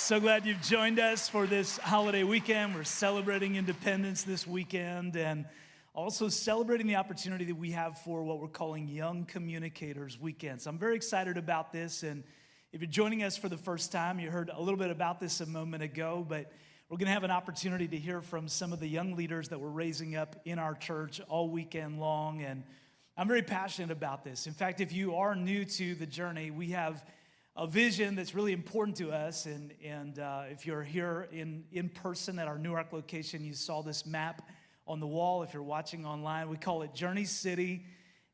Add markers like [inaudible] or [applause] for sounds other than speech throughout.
So glad you've joined us for this holiday weekend. We're celebrating independence this weekend and also celebrating the opportunity that we have for what we're calling Young Communicators Weekend. So I'm very excited about this. And if you're joining us for the first time, you heard a little bit about this a moment ago, but we're going to have an opportunity to hear from some of the young leaders that we're raising up in our church all weekend long. And I'm very passionate about this. In fact, if you are new to the journey, we have a vision that's really important to us. And, and uh, if you're here in, in person at our Newark location, you saw this map on the wall. If you're watching online, we call it Journey City.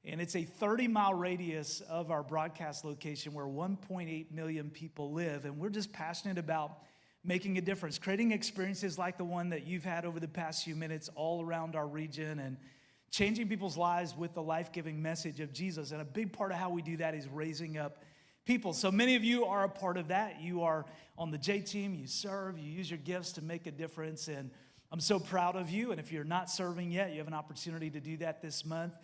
And it's a 30 mile radius of our broadcast location where 1.8 million people live. And we're just passionate about making a difference, creating experiences like the one that you've had over the past few minutes all around our region and changing people's lives with the life giving message of Jesus. And a big part of how we do that is raising up people. So many of you are a part of that. You are on the J team, you serve, you use your gifts to make a difference. And I'm so proud of you. And if you're not serving yet, you have an opportunity to do that this month.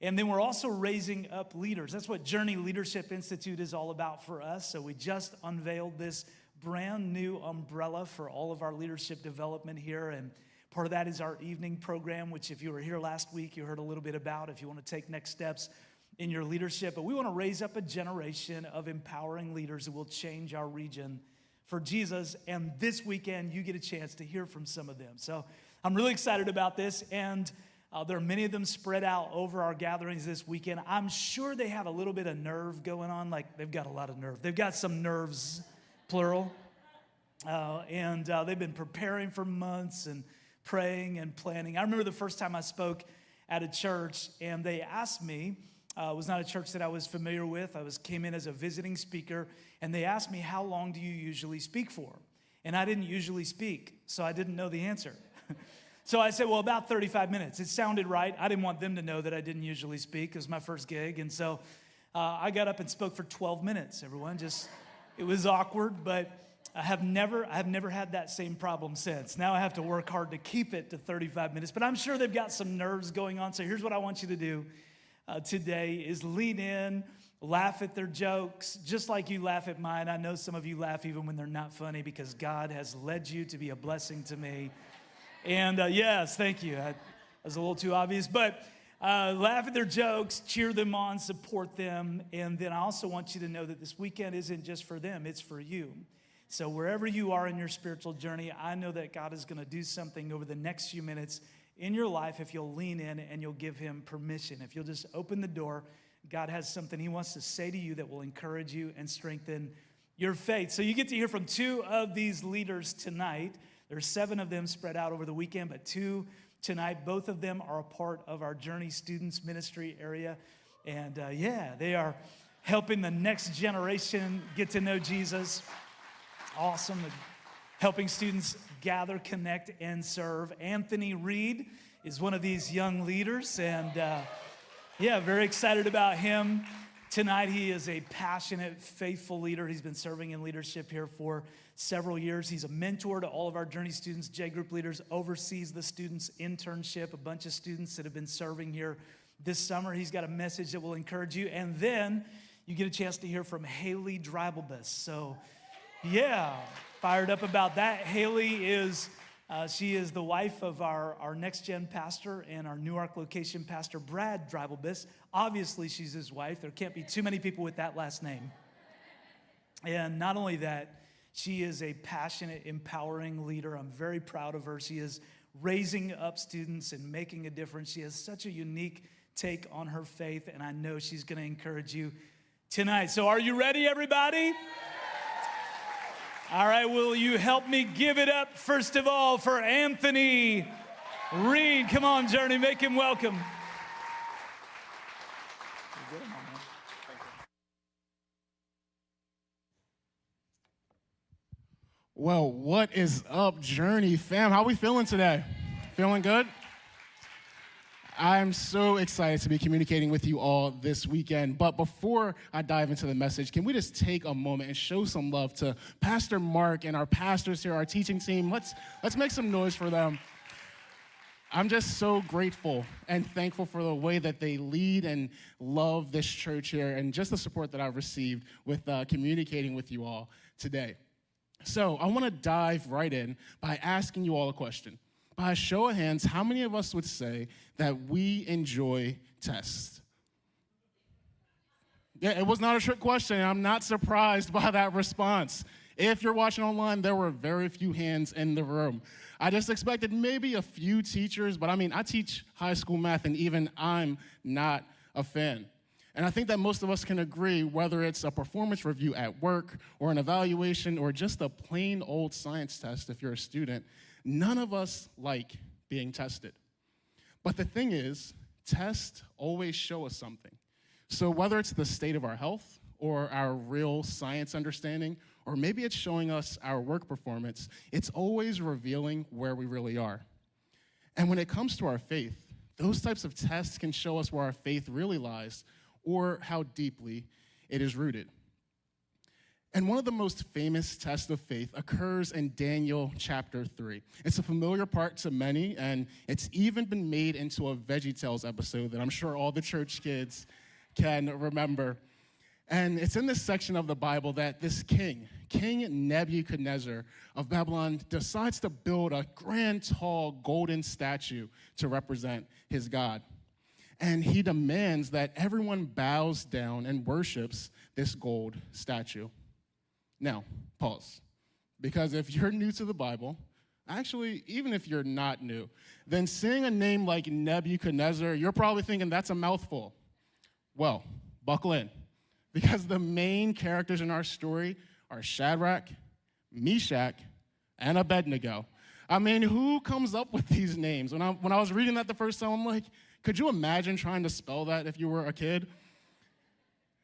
And then we're also raising up leaders. That's what Journey Leadership Institute is all about for us. So we just unveiled this brand new umbrella for all of our leadership development here. And part of that is our evening program, which, if you were here last week, you heard a little bit about. If you want to take next steps, in your leadership, but we want to raise up a generation of empowering leaders who will change our region for Jesus. And this weekend, you get a chance to hear from some of them. So I'm really excited about this. And uh, there are many of them spread out over our gatherings this weekend. I'm sure they have a little bit of nerve going on. Like they've got a lot of nerve. They've got some nerves, plural. Uh, and uh, they've been preparing for months and praying and planning. I remember the first time I spoke at a church, and they asked me, uh, was not a church that I was familiar with. I was came in as a visiting speaker, and they asked me, "How long do you usually speak for?" And I didn't usually speak, so I didn't know the answer. [laughs] so I said, "Well, about 35 minutes." It sounded right. I didn't want them to know that I didn't usually speak. It was my first gig, and so uh, I got up and spoke for 12 minutes. Everyone, just it was awkward, but I have never, I have never had that same problem since. Now I have to work hard to keep it to 35 minutes, but I'm sure they've got some nerves going on. So here's what I want you to do uh, today is lean in, laugh at their jokes, just like you laugh at mine. I know some of you laugh even when they're not funny because God has led you to be a blessing to me. And uh, yes, thank you. That was a little too obvious, but uh, laugh at their jokes, cheer them on, support them. And then I also want you to know that this weekend isn't just for them, it's for you. So, wherever you are in your spiritual journey, I know that God is going to do something over the next few minutes in your life if you'll lean in and you'll give him permission. If you'll just open the door, God has something he wants to say to you that will encourage you and strengthen your faith. So you get to hear from two of these leaders tonight. There's seven of them spread out over the weekend, but two tonight. Both of them are a part of our Journey Students Ministry area. And uh, yeah, they are helping the next generation get to know Jesus. Awesome helping students gather, connect, and serve. Anthony Reid is one of these young leaders, and uh, yeah, very excited about him. Tonight, he is a passionate, faithful leader. He's been serving in leadership here for several years. He's a mentor to all of our Journey students, J Group leaders, oversees the students' internship, a bunch of students that have been serving here this summer. He's got a message that will encourage you. And then you get a chance to hear from Haley Dreibelbis. So, yeah, fired up about that. Haley is, uh, she is the wife of our, our next gen pastor and our Newark location pastor, Brad Dreibelbis. Obviously, she's his wife. There can't be too many people with that last name. And not only that, she is a passionate, empowering leader. I'm very proud of her. She is raising up students and making a difference. She has such a unique take on her faith, and I know she's going to encourage you tonight. So, are you ready, everybody? All right, will you help me give it up, first of all, for Anthony Reid? Come on, Journey, make him welcome. Well, what is up, Journey fam? How we feeling today? Feeling good? I'm so excited to be communicating with you all this weekend. But before I dive into the message, can we just take a moment and show some love to Pastor Mark and our pastors here, our teaching team? Let's, let's make some noise for them. I'm just so grateful and thankful for the way that they lead and love this church here and just the support that I've received with uh, communicating with you all today. So I want to dive right in by asking you all a question. By a show of hands, how many of us would say that we enjoy tests? Yeah, it was not a trick question. I'm not surprised by that response. If you're watching online, there were very few hands in the room. I just expected maybe a few teachers, but I mean, I teach high school math, and even I'm not a fan. And I think that most of us can agree, whether it's a performance review at work or an evaluation or just a plain old science test if you're a student, none of us like being tested. But the thing is, tests always show us something. So whether it's the state of our health or our real science understanding, or maybe it's showing us our work performance, it's always revealing where we really are. And when it comes to our faith, those types of tests can show us where our faith really lies or how deeply it is rooted. And one of the most famous tests of faith occurs in Daniel chapter 3. It's a familiar part to many, and it's even been made into a VeggieTales episode that I'm sure all the church kids can remember. And it's in this section of the Bible that this king, King Nebuchadnezzar of Babylon, decides to build a grand, tall, golden statue to represent his God. And he demands that everyone bows down and worships this gold statue. Now, pause. Because if you're new to the Bible, actually, even if you're not new, then seeing a name like Nebuchadnezzar, you're probably thinking that's a mouthful. Well, buckle in. Because the main characters in our story are Shadrach, Meshach, and Abednego. I mean, who comes up with these names? When I, when I was reading that the first time, I'm like, could you imagine trying to spell that if you were a kid?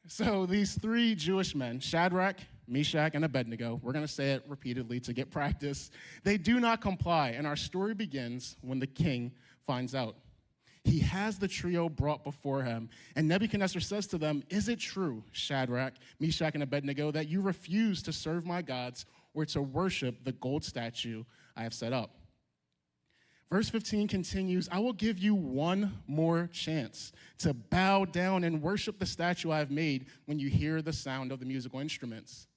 So these three Jewish men, Shadrach, Meshach, and Abednego, we're going to say it repeatedly to get practice, they do not comply, and our story begins when the king finds out. He has the trio brought before him, and Nebuchadnezzar says to them, Is it true, Shadrach, Meshach, and Abednego, that you refuse to serve my gods or to worship the gold statue I have set up? Verse 15 continues I will give you one more chance to bow down and worship the statue I have made when you hear the sound of the musical instruments.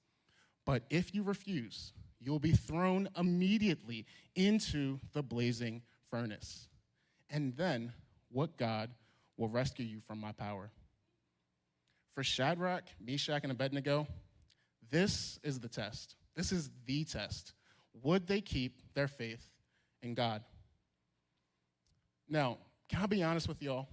But if you refuse, you will be thrown immediately into the blazing furnace. And then, what God will rescue you from my power? For Shadrach, Meshach, and Abednego, this is the test. This is the test. Would they keep their faith in God? Now, can I be honest with y'all?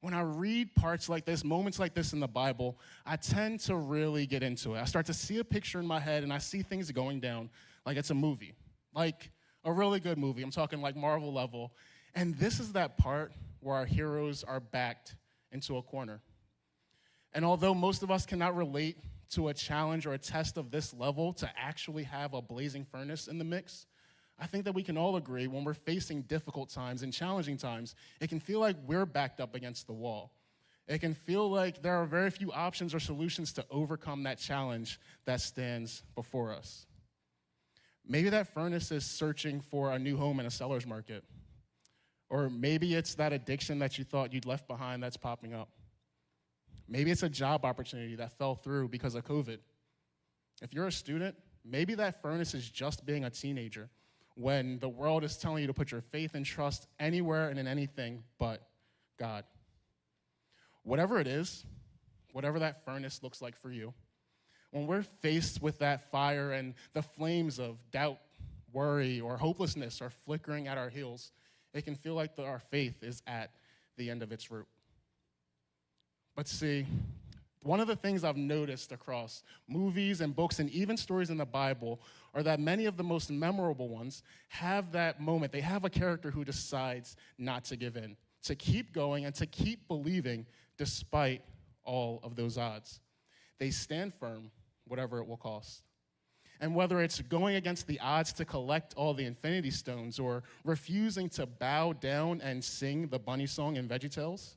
When I read parts like this, moments like this in the Bible, I tend to really get into it. I start to see a picture in my head and I see things going down like it's a movie, like a really good movie. I'm talking like Marvel level. And this is that part where our heroes are backed into a corner. And although most of us cannot relate to a challenge or a test of this level to actually have a blazing furnace in the mix, I think that we can all agree when we're facing difficult times and challenging times, it can feel like we're backed up against the wall. It can feel like there are very few options or solutions to overcome that challenge that stands before us. Maybe that furnace is searching for a new home in a seller's market. Or maybe it's that addiction that you thought you'd left behind that's popping up. Maybe it's a job opportunity that fell through because of COVID. If you're a student, maybe that furnace is just being a teenager when the world is telling you to put your faith and trust anywhere and in anything but God. Whatever it is, whatever that furnace looks like for you, when we're faced with that fire and the flames of doubt, worry, or hopelessness are flickering at our heels, it can feel like the, our faith is at the end of its rope. But see, one of the things I've noticed across movies and books and even stories in the Bible are that many of the most memorable ones have that moment. They have a character who decides not to give in, to keep going and to keep believing despite all of those odds. They stand firm, whatever it will cost. And whether it's going against the odds to collect all the infinity stones or refusing to bow down and sing the bunny song in VeggieTales,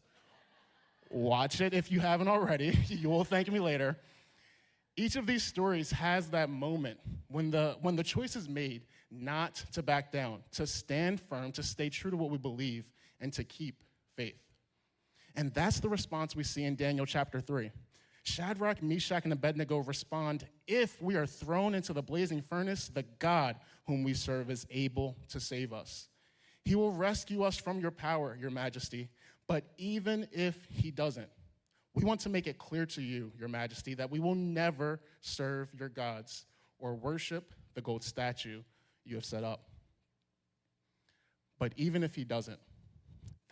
Watch it if you haven't already. [laughs] you will thank me later. Each of these stories has that moment when the, when the choice is made not to back down, to stand firm, to stay true to what we believe, and to keep faith. And that's the response we see in Daniel chapter 3. Shadrach, Meshach, and Abednego respond If we are thrown into the blazing furnace, the God whom we serve is able to save us. He will rescue us from your power, your majesty. But even if he doesn't, we want to make it clear to you, your majesty, that we will never serve your gods or worship the gold statue you have set up. But even if he doesn't,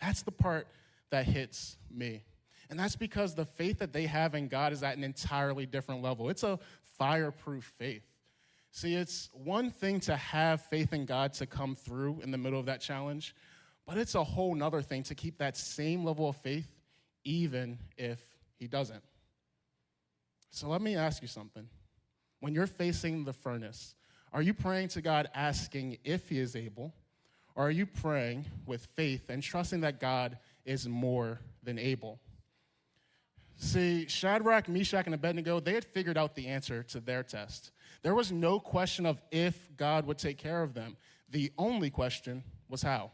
that's the part that hits me. And that's because the faith that they have in God is at an entirely different level. It's a fireproof faith. See, it's one thing to have faith in God to come through in the middle of that challenge, but it's a whole nother thing to keep that same level of faith even if He doesn't. So let me ask you something. When you're facing the furnace, are you praying to God asking if He is able, or are you praying with faith and trusting that God is more than able? See, Shadrach, Meshach, and Abednego, they had figured out the answer to their test. There was no question of if God would take care of them. The only question was how.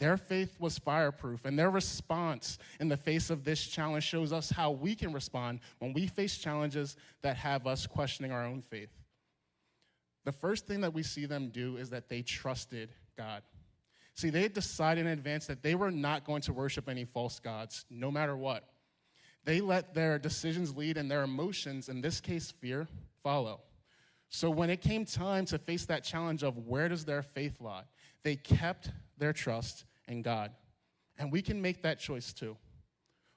Their faith was fireproof, and their response in the face of this challenge shows us how we can respond when we face challenges that have us questioning our own faith. The first thing that we see them do is that they trusted God. See, they had decided in advance that they were not going to worship any false gods, no matter what. They let their decisions lead and their emotions, in this case fear, follow. So when it came time to face that challenge of where does their faith lie, they kept their trust in God. And we can make that choice too.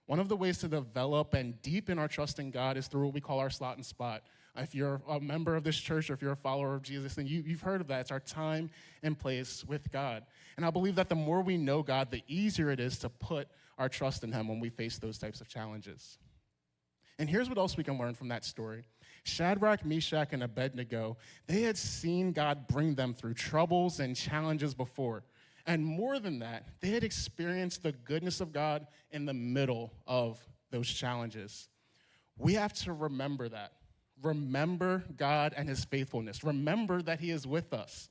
One of the ways to develop and deepen our trust in God is through what we call our slot and spot. If you're a member of this church or if you're a follower of Jesus, then you, have heard of that. It's our time and place with God. And I believe that the more we know God, the easier it is to put our trust in Him when we face those types of challenges. And here's what else we can learn from that story Shadrach, Meshach, and Abednego, they had seen God bring them through troubles and challenges before. And more than that, they had experienced the goodness of God in the middle of those challenges. We have to remember that. Remember God and his faithfulness. Remember that he is with us.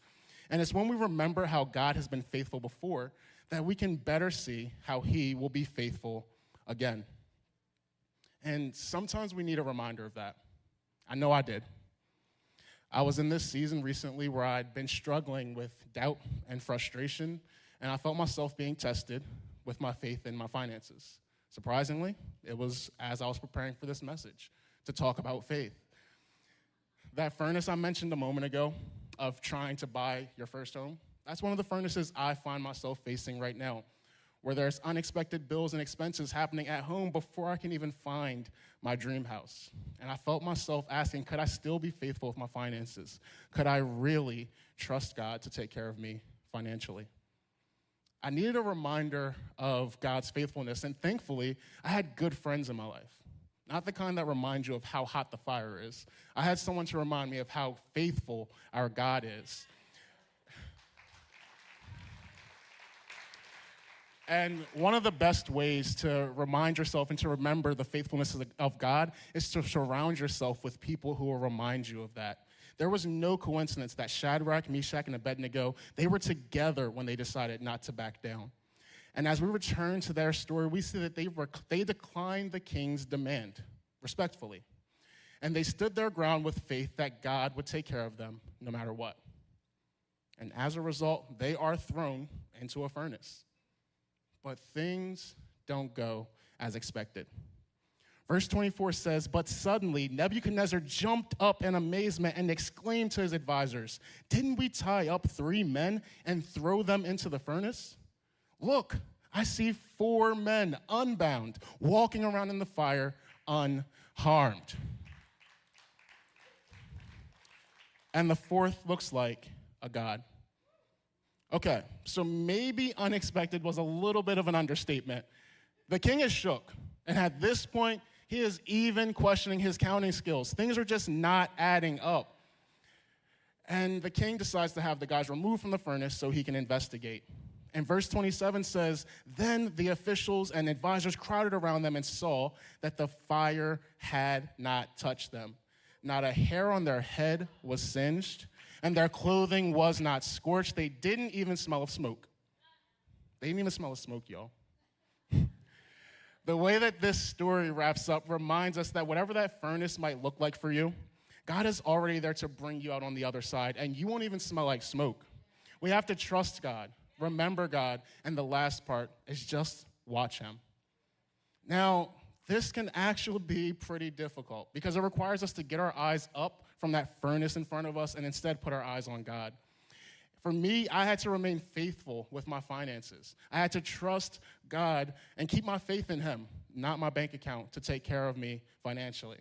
And it's when we remember how God has been faithful before that we can better see how he will be faithful again. And sometimes we need a reminder of that. I know I did. I was in this season recently where I'd been struggling with doubt and frustration, and I felt myself being tested with my faith and my finances. Surprisingly, it was as I was preparing for this message to talk about faith. That furnace I mentioned a moment ago of trying to buy your first home, that's one of the furnaces I find myself facing right now, where there's unexpected bills and expenses happening at home before I can even find my dream house. And I felt myself asking, could I still be faithful with my finances? Could I really trust God to take care of me financially? I needed a reminder of God's faithfulness, and thankfully, I had good friends in my life. Not the kind that remind you of how hot the fire is. I had someone to remind me of how faithful our God is. And one of the best ways to remind yourself and to remember the faithfulness of God is to surround yourself with people who will remind you of that. There was no coincidence that Shadrach, Meshach, and Abednego, they were together when they decided not to back down. And as we return to their story, we see that they, were, they declined the king's demand respectfully. And they stood their ground with faith that God would take care of them no matter what. And as a result, they are thrown into a furnace but things don't go as expected. Verse 24 says, But suddenly Nebuchadnezzar jumped up in amazement and exclaimed to his advisors, Didn't we tie up three men and throw them into the furnace? Look, I see four men unbound, walking around in the fire unharmed. And the fourth looks like a god. Okay, so maybe unexpected was a little bit of an understatement. The king is shook, and at this point, he is even questioning his counting skills. Things are just not adding up. And the king decides to have the guys removed from the furnace so he can investigate. And verse 27 says, Then the officials and advisors crowded around them and saw that the fire had not touched them. Not a hair on their head was singed, and their clothing was not scorched. They didn't even smell of smoke. They didn't even smell of smoke, y'all. the way that this story wraps up reminds us that whatever that furnace might look like for you, God is already there to bring you out on the other side, and you won't even smell like smoke. We have to trust God, remember God, and the last part is just watch Him. Now, this can actually be pretty difficult because it requires us to get our eyes up from that furnace in front of us and instead put our eyes on God. For me, I had to remain faithful with my finances. I had to trust God and keep my faith in Him, not my bank account, to take care of me financially.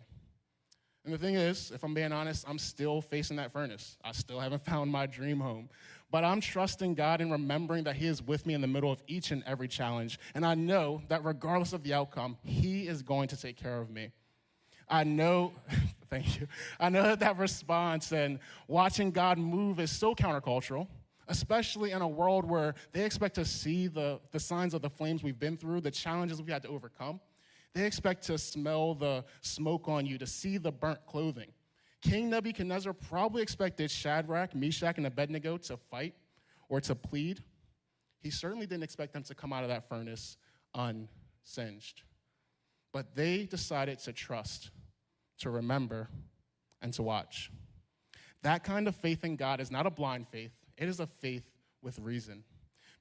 And the thing is, if I'm being honest, I'm still facing that furnace. I still haven't [laughs] found my dream home. But I'm trusting God and remembering that He is with me in the middle of each and every challenge. And I know that regardless of the outcome, He is going to take care of me. I know, [laughs] thank you. I know that that response and watching God move is so countercultural, especially in a world where they expect to see the, the signs of the flames we've been through, the challenges we've had to overcome. They expect to smell the smoke on you, to see the burnt clothing. King Nebuchadnezzar probably expected Shadrach, Meshach, and Abednego to fight or to plead. He certainly didn't expect them to come out of that furnace unsinged. But they decided to trust, to remember, and to watch. That kind of faith in God is not a blind faith, it is a faith with reason.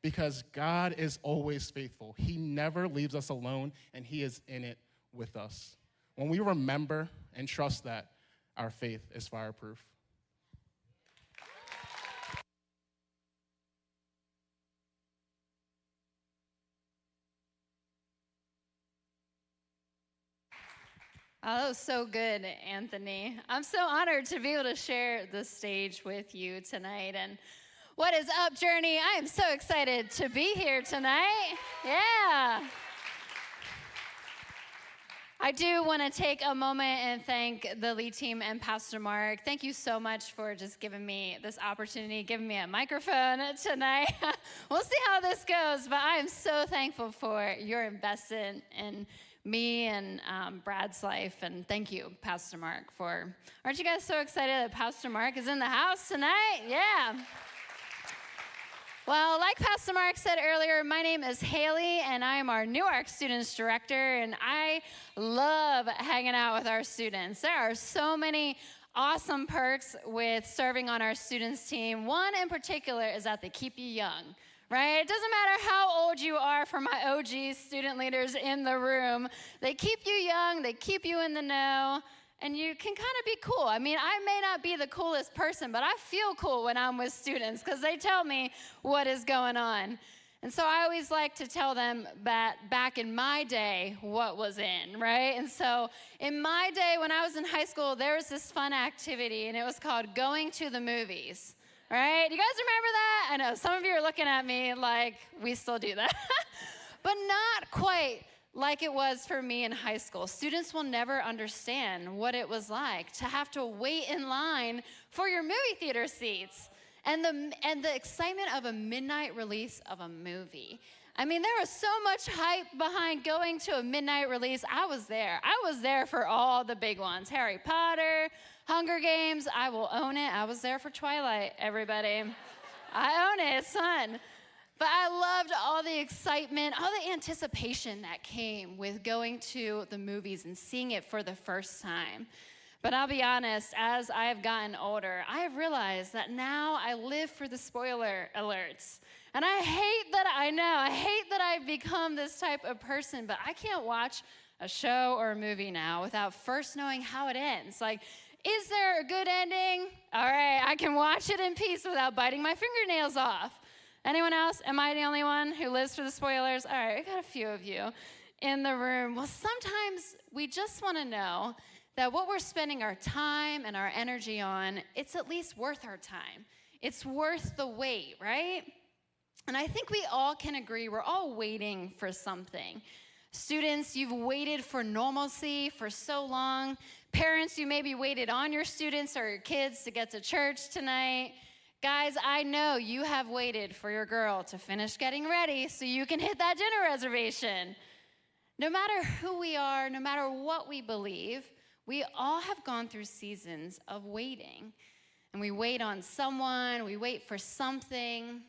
Because God is always faithful. He never leaves us alone, and He is in it with us. When we remember and trust that, our faith is fireproof. Oh, that was so good, Anthony. I'm so honored to be able to share the stage with you tonight. And what is up, Journey? I am so excited to be here tonight. Yeah. I do want to take a moment and thank the lead team and Pastor Mark. Thank you so much for just giving me this opportunity, giving me a microphone tonight. [laughs] we'll see how this goes, but I am so thankful for your investment in me and um, Brad's life. And thank you, Pastor Mark, for. Aren't you guys so excited that Pastor Mark is in the house tonight? Yeah. Well, like Pastor Mark said earlier, my name is Haley, and I am our Newark Students Director, and I love hanging out with our students. There are so many awesome perks with serving on our students team. One in particular is that they keep you young, right? It doesn't matter how old you are for my OG student leaders in the room. They keep you young, they keep you in the know and you can kind of be cool. I mean, I may not be the coolest person, but I feel cool when I'm with students because they tell me what is going on. And so I always like to tell them that back in my day, what was in, right? And so in my day, when I was in high school, there was this fun activity, and it was called going to the movies, right? You guys remember that? I know some of you are looking at me like we still do that, [laughs] but not quite like it was for me in high school. Students will never understand what it was like to have to wait in line for your movie theater seats and the, and the excitement of a midnight release of a movie. I mean, there was so much hype behind going to a midnight release. I was there. I was there for all the big ones Harry Potter, Hunger Games. I will own it. I was there for Twilight, everybody. I own it. It's fun. But I loved all the excitement, all the anticipation that came with going to the movies and seeing it for the first time. But I'll be honest, as I've gotten older, I have realized that now I live for the spoiler alerts. And I hate that I know, I hate that I've become this type of person, but I can't watch a show or a movie now without first knowing how it ends. Like, is there a good ending? All right, I can watch it in peace without biting my fingernails off. Anyone else? Am I the only one who lives for the spoilers? All right, I got a few of you in the room. Well, sometimes we just want to know that what we're spending our time and our energy on, it's at least worth our time. It's worth the wait, right? And I think we all can agree we're all waiting for something. Students, you've waited for normalcy for so long. Parents, you maybe waited on your students or your kids to get to church tonight. Guys, I know you have waited for your girl to finish getting ready so you can hit that dinner reservation. No matter who we are, no matter what we believe, we all have gone through seasons of waiting. And we wait on someone, we wait for something.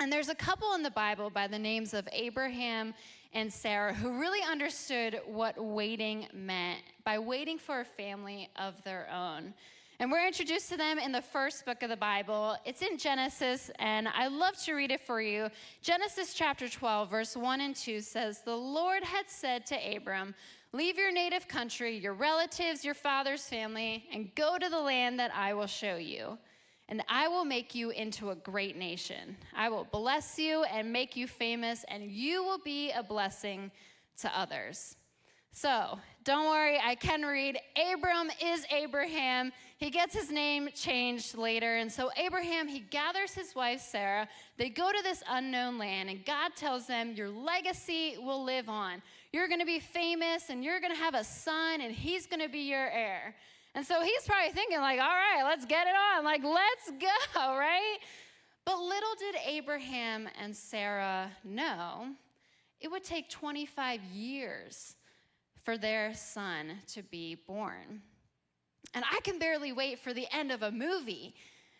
And there's a couple in the Bible by the names of Abraham and Sarah who really understood what waiting meant by waiting for a family of their own. And we're introduced to them in the first book of the Bible. It's in Genesis, and I love to read it for you. Genesis chapter 12, verse 1 and 2 says, The Lord had said to Abram, Leave your native country, your relatives, your father's family, and go to the land that I will show you. And I will make you into a great nation. I will bless you and make you famous, and you will be a blessing to others. So, don't worry, I can read. Abram is Abraham. He gets his name changed later. And so, Abraham, he gathers his wife Sarah. They go to this unknown land, and God tells them, Your legacy will live on. You're going to be famous, and you're going to have a son, and he's going to be your heir. And so, he's probably thinking, like, all right, let's get it on. Like, let's [laughs] go, right? But little did Abraham and Sarah know it would take 25 years for their son to be born. And I can barely wait for the end of a movie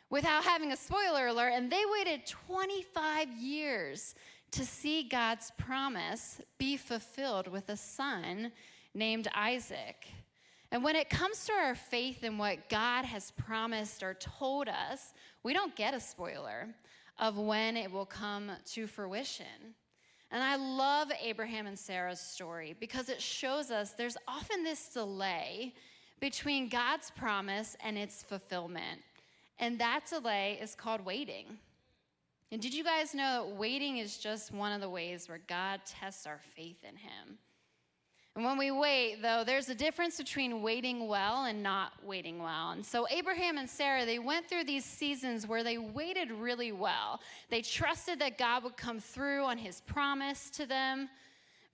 without having a spoiler alert. And they waited 25 years to see God's promise be fulfilled with a son named Isaac. And when it comes to our faith in what God has promised or told us, we don't get a spoiler of when it will come to fruition. And I love Abraham and Sarah's story because it shows us there's often this delay between God's promise and its fulfillment. And that delay is called waiting. And did you guys know that waiting is just one of the ways where God tests our faith in Him? And when we wait, though, there's a difference between waiting well and not waiting well. And so Abraham and Sarah, they went through these seasons where they waited really well. They trusted that God would come through on his promise to them.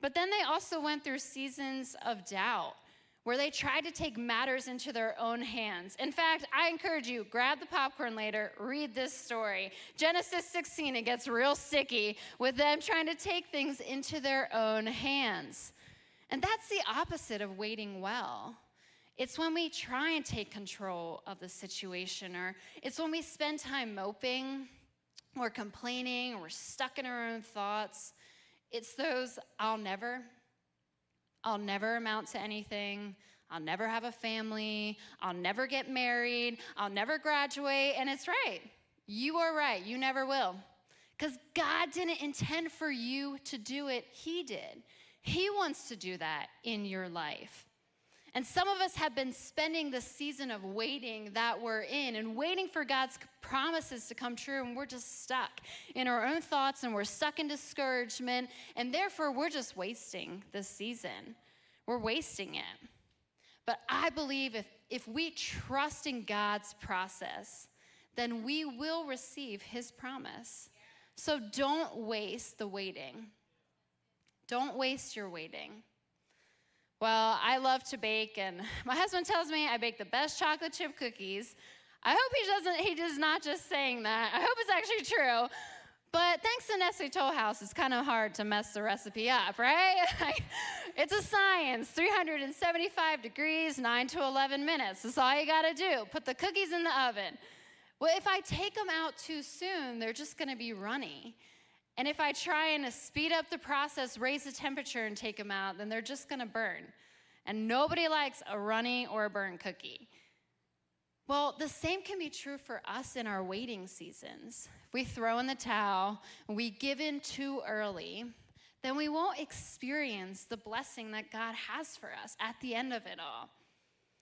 But then they also went through seasons of doubt where they tried to take matters into their own hands. In fact, I encourage you, grab the popcorn later, read this story. Genesis 16, it gets real sticky with them trying to take things into their own hands. And that's the opposite of waiting well. It's when we try and take control of the situation, or it's when we spend time moping or complaining or stuck in our own thoughts. It's those I'll never, I'll never amount to anything. I'll never have a family. I'll never get married. I'll never graduate. And it's right. You are right. You never will. Because God didn't intend for you to do it, He did. He wants to do that in your life. And some of us have been spending the season of waiting that we're in and waiting for God's promises to come true, and we're just stuck in our own thoughts and we're stuck in discouragement, and therefore we're just wasting this season. We're wasting it. But I believe if, if we trust in God's process, then we will receive his promise. So don't waste the waiting. Don't waste your waiting. Well, I love to bake, and [laughs] my husband tells me I bake the best chocolate chip cookies. I hope he doesn't, he is not just saying that. I hope it's actually true. But thanks to Nestle Toll House, it's kind of hard to mess the recipe up, right? [laughs] it's a science 375 degrees, 9 to 11 minutes. That's all you got to do. Put the cookies in the oven. Well, if I take them out too soon, they're just going to be runny. And if I try and speed up the process, raise the temperature, and take them out, then they're just gonna burn. And nobody likes a runny or a burnt cookie. Well, the same can be true for us in our waiting seasons. If we throw in the towel, we give in too early, then we won't experience the blessing that God has for us at the end of it all.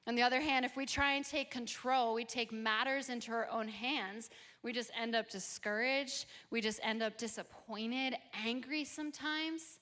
On the other hand, if we try and take control, we take matters into our own hands, we just end up discouraged. We just end up disappointed, angry sometimes.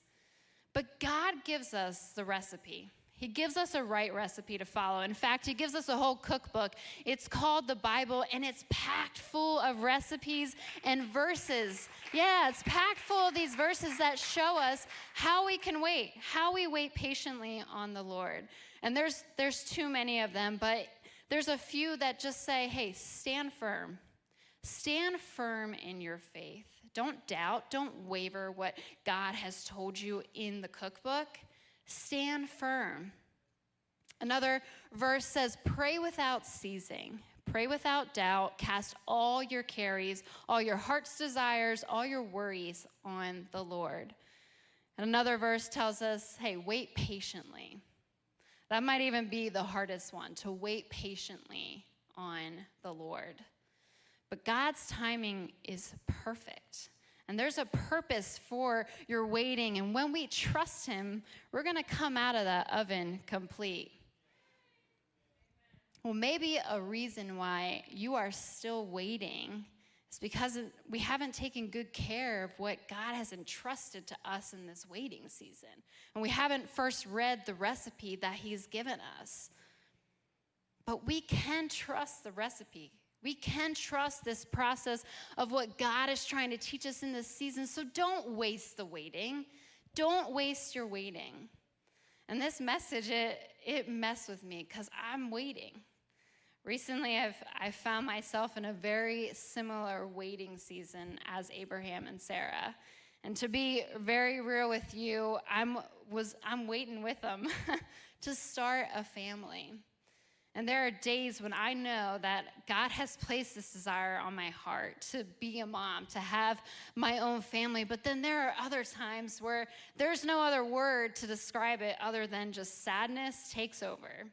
But God gives us the recipe. He gives us a right recipe to follow. In fact, He gives us a whole cookbook. It's called the Bible, and it's packed full of recipes and verses. Yeah, it's packed full of these verses that show us how we can wait, how we wait patiently on the Lord. And there's, there's too many of them, but there's a few that just say, hey, stand firm. Stand firm in your faith. Don't doubt, don't waver what God has told you in the cookbook. Stand firm. Another verse says, Pray without ceasing. Pray without doubt. Cast all your carries, all your heart's desires, all your worries on the Lord. And another verse tells us, hey, wait patiently. That might even be the hardest one to wait patiently on the Lord. But God's timing is perfect. And there's a purpose for your waiting. And when we trust Him, we're going to come out of that oven complete. Well, maybe a reason why you are still waiting is because we haven't taken good care of what God has entrusted to us in this waiting season. And we haven't first read the recipe that He's given us. But we can trust the recipe. We can trust this process of what God is trying to teach us in this season. So don't waste the waiting. Don't waste your waiting. And this message, it, it messed with me because I'm waiting. Recently, I've, i found myself in a very similar waiting season as Abraham and Sarah. And to be very real with you, I'm, was, I'm waiting with them [laughs] to start a family. And there are days when I know that God has placed this desire on my heart to be a mom, to have my own family. But then there are other times where there's no other word to describe it other than just sadness takes over.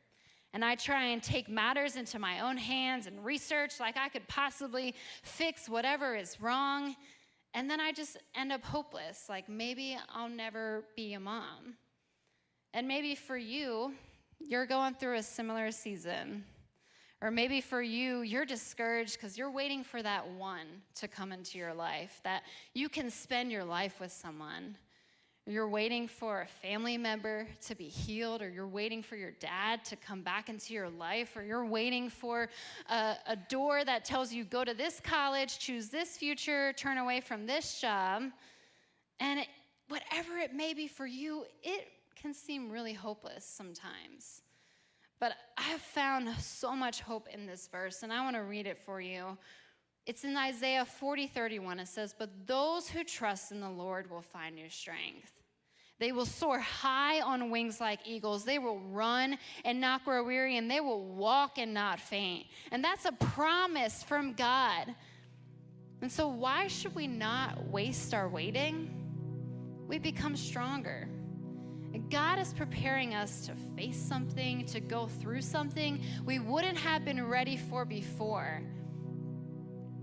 And I try and take matters into my own hands and research like I could possibly fix whatever is wrong. And then I just end up hopeless, like maybe I'll never be a mom. And maybe for you, you're going through a similar season. Or maybe for you, you're discouraged because you're waiting for that one to come into your life, that you can spend your life with someone. You're waiting for a family member to be healed, or you're waiting for your dad to come back into your life, or you're waiting for a, a door that tells you go to this college, choose this future, turn away from this job. And it, whatever it may be for you, it can seem really hopeless sometimes. But I have found so much hope in this verse, and I want to read it for you. It's in Isaiah 40 31. It says, But those who trust in the Lord will find new strength. They will soar high on wings like eagles. They will run and not grow weary, and they will walk and not faint. And that's a promise from God. And so, why should we not waste our waiting? We become stronger. God is preparing us to face something, to go through something we wouldn't have been ready for before.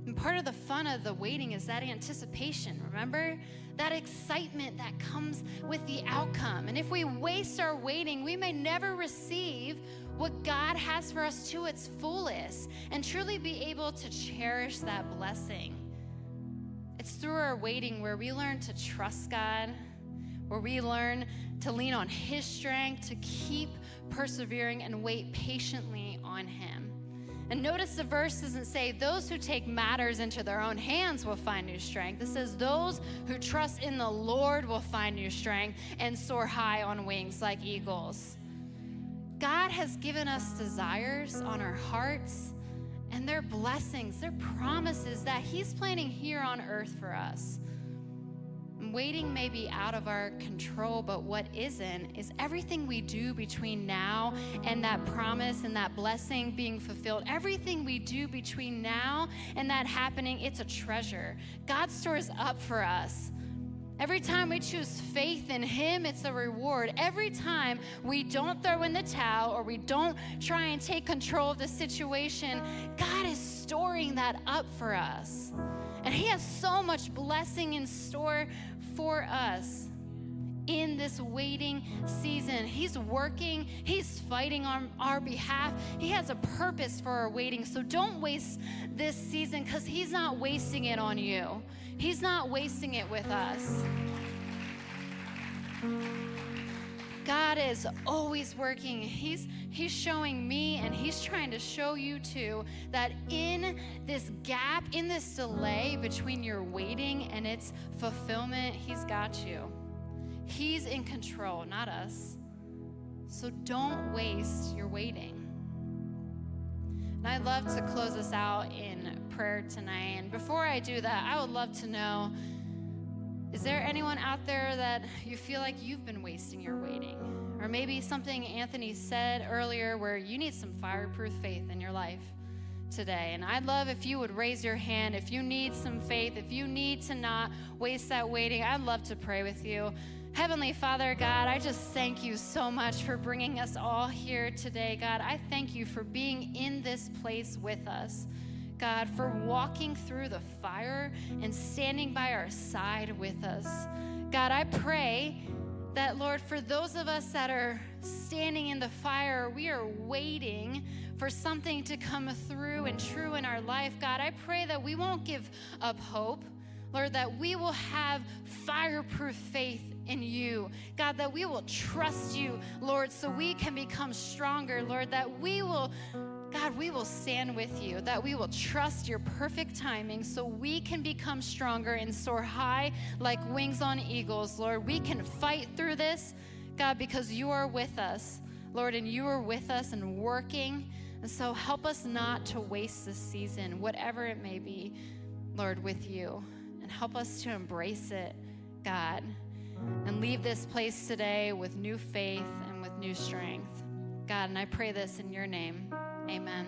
And part of the fun of the waiting is that anticipation, remember? That excitement that comes with the outcome. And if we waste our waiting, we may never receive what God has for us to its fullest and truly be able to cherish that blessing. It's through our waiting where we learn to trust God, where we learn to lean on His strength, to keep persevering and wait patiently on Him. And notice the verse doesn't say, Those who take matters into their own hands will find new strength. It says, Those who trust in the Lord will find new strength and soar high on wings like eagles. God has given us desires on our hearts, and they're blessings, they're promises that He's planning here on earth for us. Waiting may be out of our control, but what isn't is everything we do between now and that promise and that blessing being fulfilled. Everything we do between now and that happening, it's a treasure. God stores up for us. Every time we choose faith in Him, it's a reward. Every time we don't throw in the towel or we don't try and take control of the situation, God is storing that up for us. And He has so much blessing in store for us in this waiting season. He's working, He's fighting on our behalf. He has a purpose for our waiting. So don't waste this season because He's not wasting it on you, He's not wasting it with us. God is always working. He's he's showing me and he's trying to show you too that in this gap, in this delay between your waiting and its fulfillment, he's got you. He's in control, not us. So don't waste your waiting. And I'd love to close us out in prayer tonight. And before I do that, I would love to know is there anyone out there that you feel like you've been wasting your waiting? Or maybe something Anthony said earlier where you need some fireproof faith in your life today. And I'd love if you would raise your hand if you need some faith, if you need to not waste that waiting. I'd love to pray with you. Heavenly Father, God, I just thank you so much for bringing us all here today, God. I thank you for being in this place with us. God, for walking through the fire and standing by our side with us. God, I pray that, Lord, for those of us that are standing in the fire, we are waiting for something to come through and true in our life. God, I pray that we won't give up hope. Lord, that we will have fireproof faith in you. God, that we will trust you, Lord, so we can become stronger. Lord, that we will God, we will stand with you, that we will trust your perfect timing so we can become stronger and soar high like wings on eagles. Lord, we can fight through this, God, because you are with us, Lord, and you are with us and working. And so help us not to waste this season, whatever it may be, Lord, with you. And help us to embrace it, God, and leave this place today with new faith and with new strength. God, and I pray this in your name. Amen.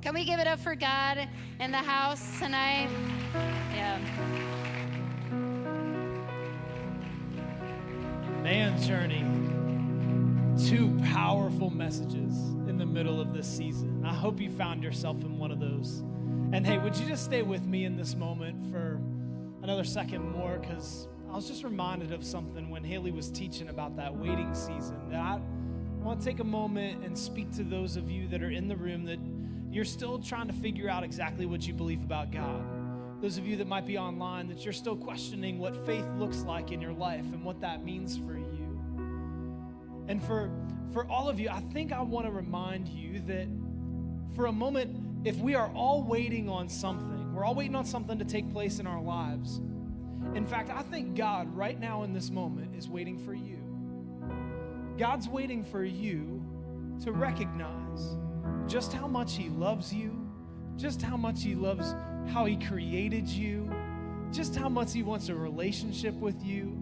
Can we give it up for God in the house tonight? Yeah. Man, Journey, two powerful messages in the middle of this season. I hope you found yourself in one of those. And hey, would you just stay with me in this moment for another second more? Because I was just reminded of something when Haley was teaching about that waiting season that I I want to take a moment and speak to those of you that are in the room that you're still trying to figure out exactly what you believe about God. Those of you that might be online, that you're still questioning what faith looks like in your life and what that means for you. And for, for all of you, I think I want to remind you that for a moment, if we are all waiting on something, we're all waiting on something to take place in our lives. In fact, I think God, right now in this moment, is waiting for you. God's waiting for you to recognize just how much He loves you, just how much He loves how He created you, just how much He wants a relationship with you.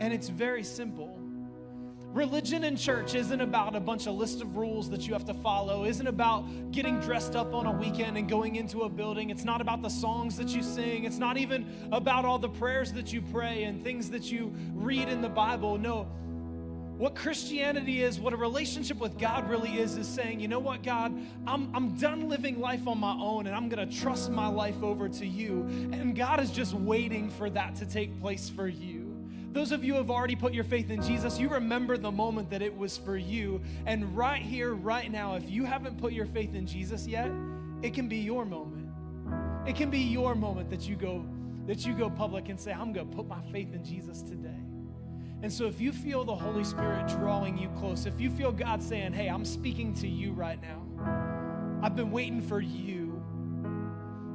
And it's very simple. Religion and church isn't about a bunch of list of rules that you have to follow, isn't about getting dressed up on a weekend and going into a building. It's not about the songs that you sing. It's not even about all the prayers that you pray and things that you read in the Bible. No, what Christianity is, what a relationship with God really is, is saying, you know what, God, I'm, I'm done living life on my own and I'm going to trust my life over to you. And God is just waiting for that to take place for you. Those of you who have already put your faith in Jesus, you remember the moment that it was for you. And right here, right now, if you haven't put your faith in Jesus yet, it can be your moment. It can be your moment that you go that you go public and say, I'm to put my faith in Jesus today. And so, if you feel the Holy Spirit drawing you close, if you feel God saying, Hey, I'm speaking to you right now, I've been waiting for you,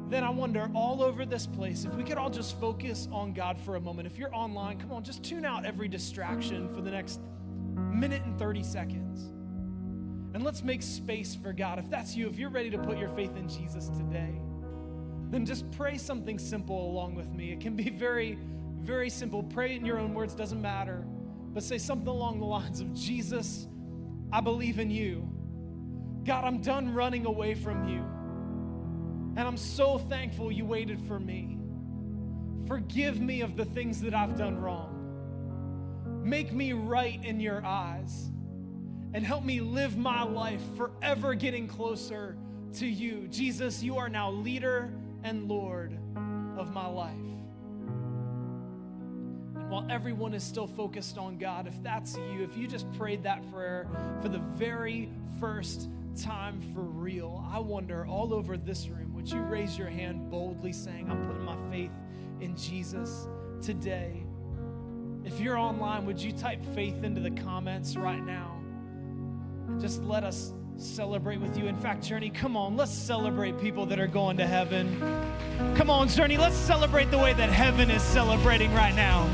then I wonder all over this place if we could all just focus on God for a moment. If you're online, come on, just tune out every distraction for the next minute and 30 seconds. And let's make space for God. If that's you, if you're ready to put your faith in Jesus today, then just pray something simple along with me. It can be very very simple. Pray in your own words, doesn't matter. But say something along the lines of Jesus, I believe in you. God, I'm done running away from you. And I'm so thankful you waited for me. Forgive me of the things that I've done wrong. Make me right in your eyes. And help me live my life forever getting closer to you. Jesus, you are now leader and Lord of my life while everyone is still focused on God, if that's you, if you just prayed that prayer for the very first time for real, I wonder all over this room, would you raise your hand boldly saying, I'm putting my faith in Jesus today? If you're online, would you type faith into the comments right now? And just let us celebrate with you. In fact, Journey, come on, let's celebrate people that are going to heaven. Come on, Journey, let's celebrate the way that heaven is celebrating right now.